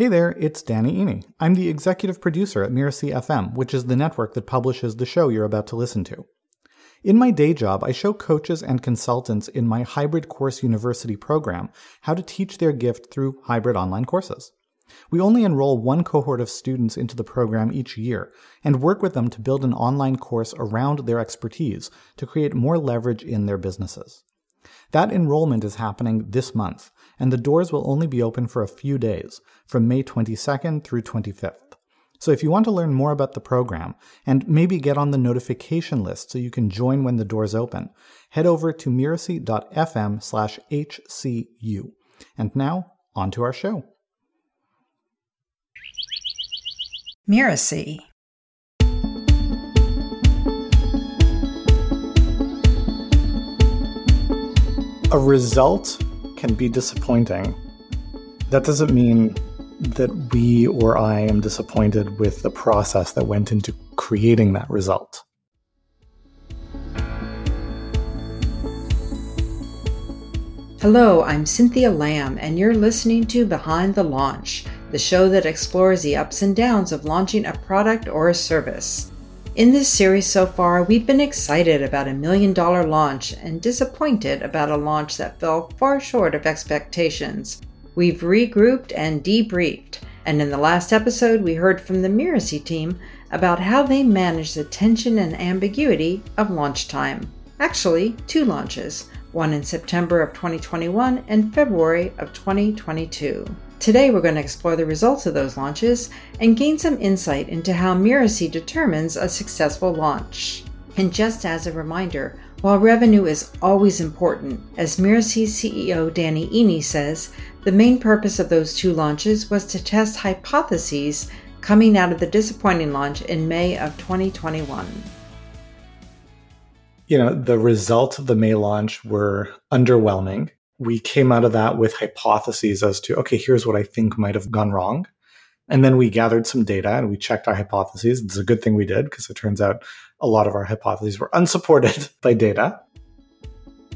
Hey there, it's Danny Iny. I'm the executive producer at Mirasee FM, which is the network that publishes the show you're about to listen to. In my day job, I show coaches and consultants in my Hybrid Course University program how to teach their gift through hybrid online courses. We only enroll one cohort of students into the program each year and work with them to build an online course around their expertise to create more leverage in their businesses. That enrollment is happening this month, and the doors will only be open for a few days, from May 22nd through 25th. So if you want to learn more about the program and maybe get on the notification list so you can join when the doors open, head over to mirasee.fm slash HCU. And now, on to our show. Mirasee. A result can be disappointing. That doesn't mean that we or I am disappointed with the process that went into creating that result. Hello, I'm Cynthia Lamb, and you're listening to Behind the Launch, the show that explores the ups and downs of launching a product or a service. In this series so far, we've been excited about a million dollar launch and disappointed about a launch that fell far short of expectations. We've regrouped and debriefed, and in the last episode, we heard from the Mirasee team about how they manage the tension and ambiguity of launch time. Actually, two launches, one in September of 2021 and February of 2022. Today, we're going to explore the results of those launches and gain some insight into how Mirasee determines a successful launch. And just as a reminder, while revenue is always important, as Mirasee CEO Danny Iny says, the main purpose of those two launches was to test hypotheses coming out of the disappointing launch in May of 2021. You know, the results of the May launch were underwhelming. We came out of that with hypotheses as to, okay, here's what I think might have gone wrong. And then we gathered some data and we checked our hypotheses. It's a good thing we did because it turns out a lot of our hypotheses were unsupported by data.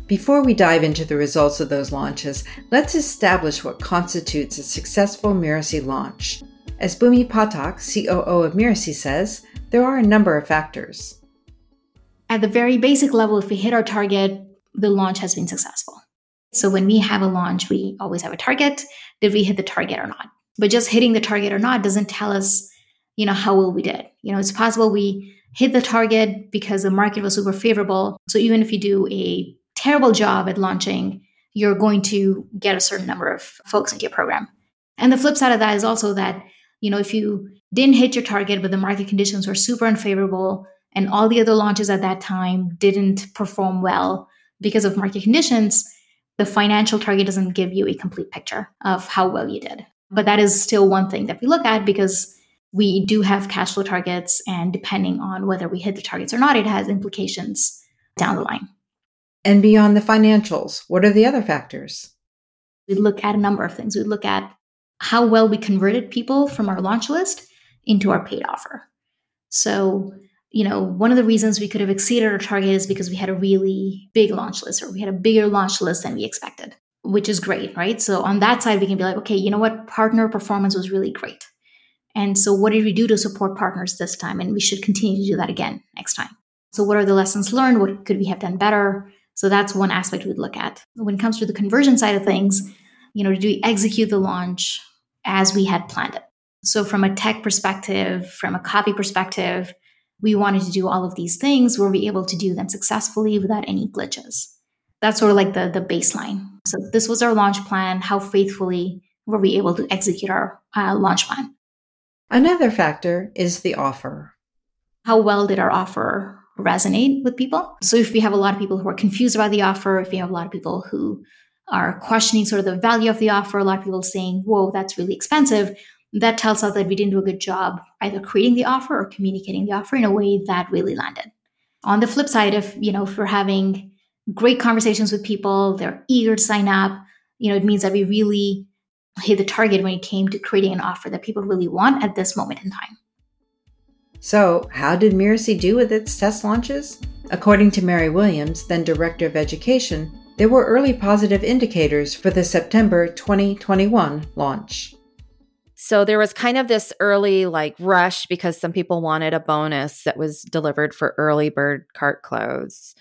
Before we dive into the results of those launches, let's establish what constitutes a successful Mirasee launch. As Bhumi Pathak, COO of Mirasee, says, there are a number of factors. At the very basic level, if we hit our target, the launch has been successful. So when we have a launch, we always have a target. Did we hit the target or not? But just hitting the target or not doesn't tell us, you know, how well we did. You know, it's possible we hit the target because the market was super favorable. So even if you do a terrible job at launching, you're going to get a certain number of folks into your program. And the flip side of that is also that, you know, if you didn't hit your target, but the market conditions were super unfavorable and all the other launches at that time didn't perform well because of market conditions, the financial target doesn't give you a complete picture of how well you did. But that is still one thing that we look at because we do have cash flow targets. And depending on whether we hit the targets or not, it has implications down the line. And beyond the financials, what are the other factors? We look at a number of things. We look at how well we converted people from our launch list into our paid offer. So, you know, one of the reasons we could have exceeded our target is because we had a really big launch list or we had a bigger launch list than we expected, which is great, right? So, on that side, we can be like, okay, you know what? Partner performance was really great. And so, what did we do to support partners this time? And we should continue to do that again next time. So, what are the lessons learned? What could we have done better? So, that's one aspect we'd look at. When it comes to the conversion side of things, you know, did we execute the launch as we had planned it? So, from a tech perspective, from a copy perspective, we wanted to do all of these things. Were we able to do them successfully without any glitches? That's sort of like the, the baseline. So, this was our launch plan. How faithfully were we able to execute our uh, launch plan? Another factor is the offer. How well did our offer resonate with people? So, if we have a lot of people who are confused about the offer, if we have a lot of people who are questioning sort of the value of the offer, a lot of people saying, whoa, that's really expensive, that tells us that we didn't do a good job either creating the offer or communicating the offer in a way that really landed. On the flip side, if you know, if we're having great conversations with people, they're eager to sign up, you know, it means that we really hit the target when it came to creating an offer that people really want at this moment in time. So, how did Mirasee do with its test launches? According to Mary Williams, then Director of Education, there were early positive indicators for the September 2021 launch. So there was kind of this early like rush because some people wanted a bonus that was delivered for early bird cart close.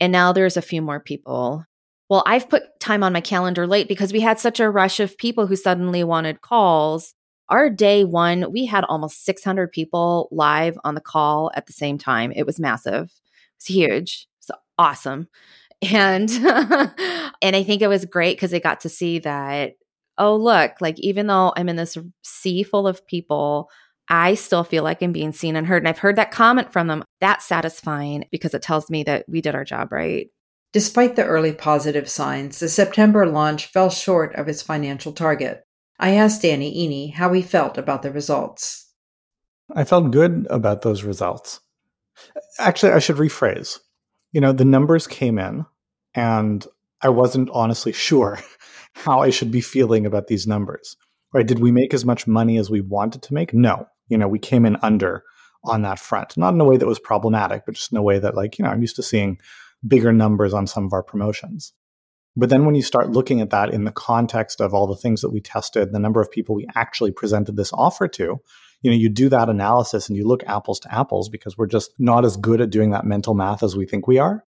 And now there's a few more people. Well, I've put time on my calendar late because we had such a rush of people who suddenly wanted calls. Our day one, we had almost 600 people live on the call at the same time. It was massive. It's huge. It's awesome. And and I think it was great because they got to see that oh, look, like even though I'm in this sea full of people, I still feel like I'm being seen and heard. And I've heard that comment from them. That's satisfying because it tells me that we did our job right. Despite the early positive signs, the September launch fell short of its financial target. I asked Danny Iny how he felt about the results. I felt good about those results. Actually, I should rephrase. You know, the numbers came in, and I wasn't honestly sure how I should be feeling about these numbers. Right? Did we make as much money as we wanted to make? No. You know, we came in under on that front. Not in a way that was problematic, but just in a way that, like, you know, I'm used to seeing bigger numbers on some of our promotions. But then when you start looking at that in the context of all the things that we tested, the number of people we actually presented this offer to, you know, you do that analysis and you look apples to apples because we're just not as good at doing that mental math as we think we are.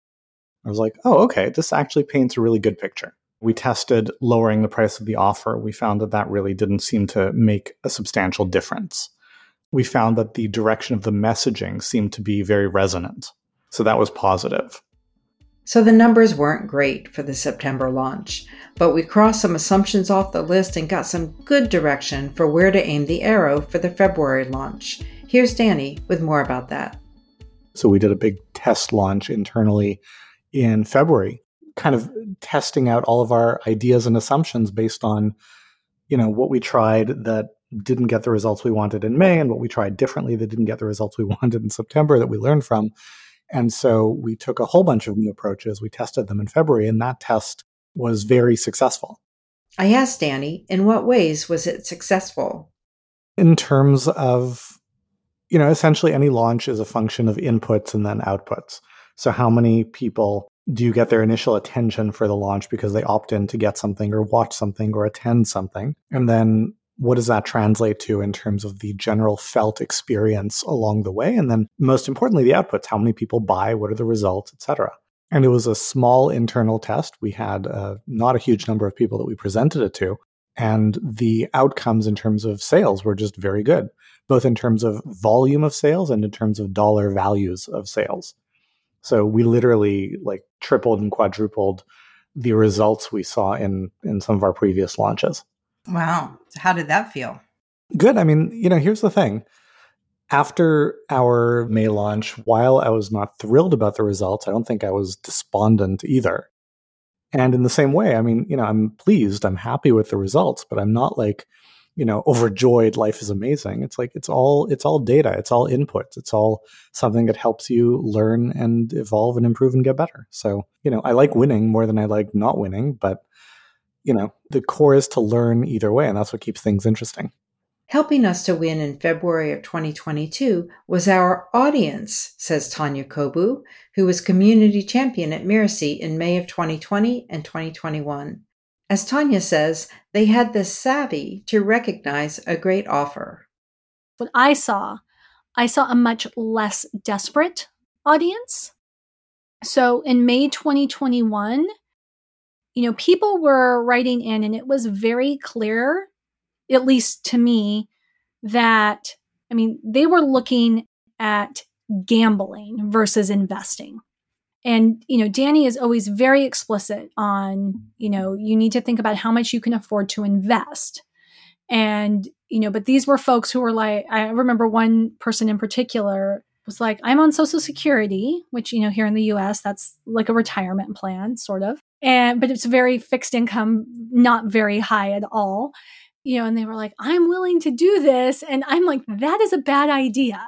I was like, oh, okay, this actually paints a really good picture. We tested lowering the price of the offer. We found that that really didn't seem to make a substantial difference. We found that the direction of the messaging seemed to be very resonant. So that was positive. So the numbers weren't great for the September launch, but we crossed some assumptions off the list and got some good direction for where to aim the arrow for the February launch. Here's Danny with more about that. So we did a big test launch internally in February kind of testing out all of our ideas and assumptions based on you know what we tried that didn't get the results we wanted in May and what we tried differently that didn't get the results we wanted in September that we learned from. And so we took a whole bunch of new approaches. We tested them in February, and that test was very successful. I asked Danny, in what ways was it successful? In terms of, you know, essentially any launch is a function of inputs and then outputs. So, how many people do you get their initial attention for the launch because they opt in to get something or watch something or attend something? And then what does that translate to in terms of the general felt experience along the way? And then most importantly, the outputs, how many people buy, what are the results, etc. And it was a small internal test. We had uh, not a huge number of people that we presented it to. And the outcomes in terms of sales were just very good, both in terms of volume of sales and in terms of dollar values of sales. So we literally like tripled and quadrupled the results we saw in in some of our previous launches. Wow. How did that feel? Good. I mean, you know, here's the thing. After our May launch, while I was not thrilled about the results, I don't think I was despondent either. And in the same way, I mean, you know, I'm pleased, I'm happy with the results, but I'm not like, you know overjoyed life is amazing. It's like it's all it's all data it's all inputs it's all something that helps you learn and evolve and improve and get better. So you know i like winning more than i like not winning but you know the core is to learn either way and that's what keeps things interesting. Helping us to win in February of 2022 was our audience, says Tanya Kobu, who was community champion at Mirasee in May of 2020 and 2021. As Tanya says, they had the savvy to recognize a great offer. What I saw, I saw a much less desperate audience. So in May 2021, you know, people were writing in, and it was very clear, at least to me, that, I mean, they were looking at gambling versus investing and you know danny is always very explicit on you know you need to think about how much you can afford to invest. And you know but these were folks who were like i remember one person in particular was like i'm on social security which you know here in the us that's like a retirement plan sort of. And but it's very fixed income not very high at all. You know and they were like i'm willing to do this. And i'm like that is a bad idea.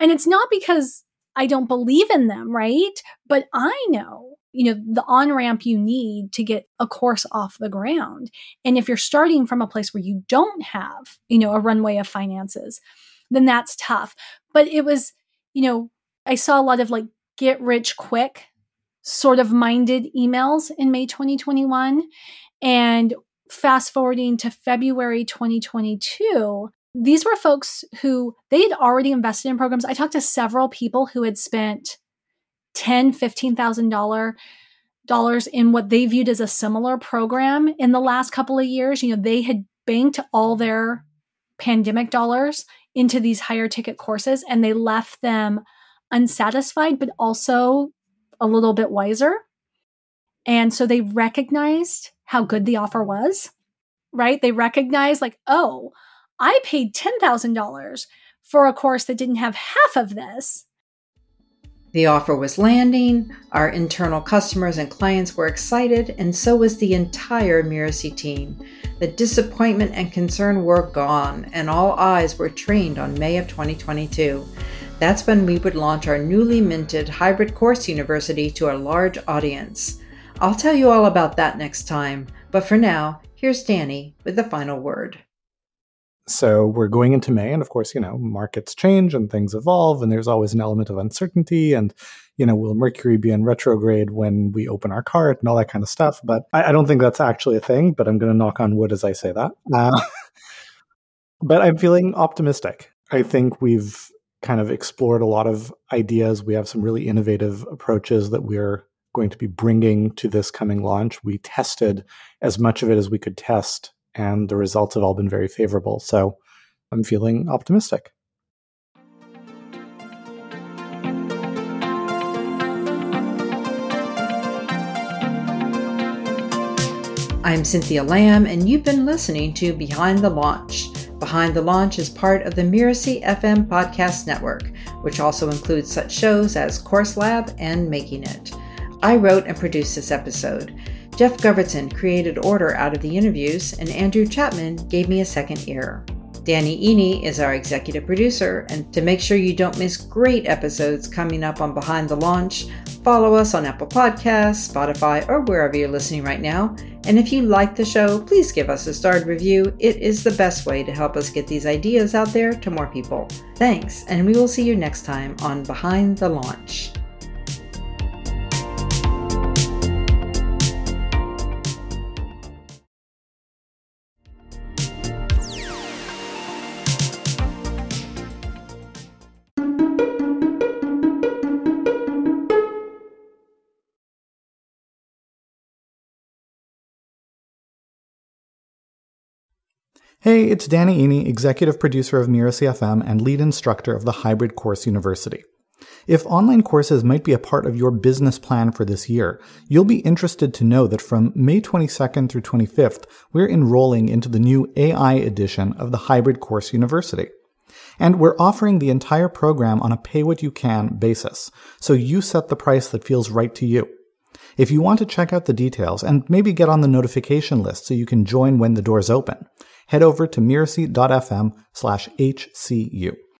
And it's not because I don't believe in them, right? But I know, you know, the on ramp you need to get a course off the ground. And if you're starting from a place where you don't have, you know, a runway of finances, then that's tough. But it was, you know, I saw a lot of like get rich quick sort of minded emails in May 2021. And fast forwarding to February 2022, these were folks who they had already invested in programs. I talked to several people who had spent ten, fifteen thousand dollar dollars in what they viewed as a similar program in the last couple of years. You know, they had banked all their pandemic dollars into these higher ticket courses and they left them unsatisfied, but also a little bit wiser. And so they recognized how good the offer was, right? They recognized, like, oh, I paid $10,000 for a course that didn't have half of this. The offer was landing, our internal customers and clients were excited, and so was the entire Mirasee team. The disappointment and concern were gone, and all eyes were trained on May of 2022. That's when we would launch our newly minted hybrid course university to a large audience. I'll tell you all about that next time, but for now, here's Danny with the final word. So we're going into May, and of course, you know, markets change and things evolve, and there's always an element of uncertainty. And, you know, will Mercury be in retrograde when we open our cart and all that kind of stuff? But I, I don't think that's actually a thing, but I'm going to knock on wood as I say that. Uh, but I'm feeling optimistic. I think we've kind of explored a lot of ideas. We have some really innovative approaches that we're going to be bringing to this coming launch. We tested as much of it as we could test and the results have all been very favorable. So I'm feeling optimistic. I'm Cynthia Lamb, and you've been listening to Behind the Launch. Behind the Launch is part of the Mirasee FM podcast network, which also includes such shows as Course Lab and Making It. I wrote and produced this episode. Geoff Govertson created order out of the interviews, and Andrew Chapman gave me a second ear. Danny Iny is our executive producer, and to make sure you don't miss great episodes coming up on Behind the Launch, follow us on Apple Podcasts, Spotify, or wherever you're listening right now. And if you like the show, please give us a starred review. It is the best way to help us get these ideas out there to more people. Thanks, and we will see you next time on Behind the Launch. Hey, it's Danny Iny, executive producer of Mirasee FM and lead instructor of the Hybrid Course University. If online courses might be a part of your business plan for this year, you'll be interested to know that from May 22nd through 25th, we're enrolling into the new AI edition of the Hybrid Course University. And we're offering the entire program on a pay what you can basis, so you set the price that feels right to you. If you want to check out the details and maybe get on the notification list so you can join when the doors open, head over to mirasee.fm slash HCU.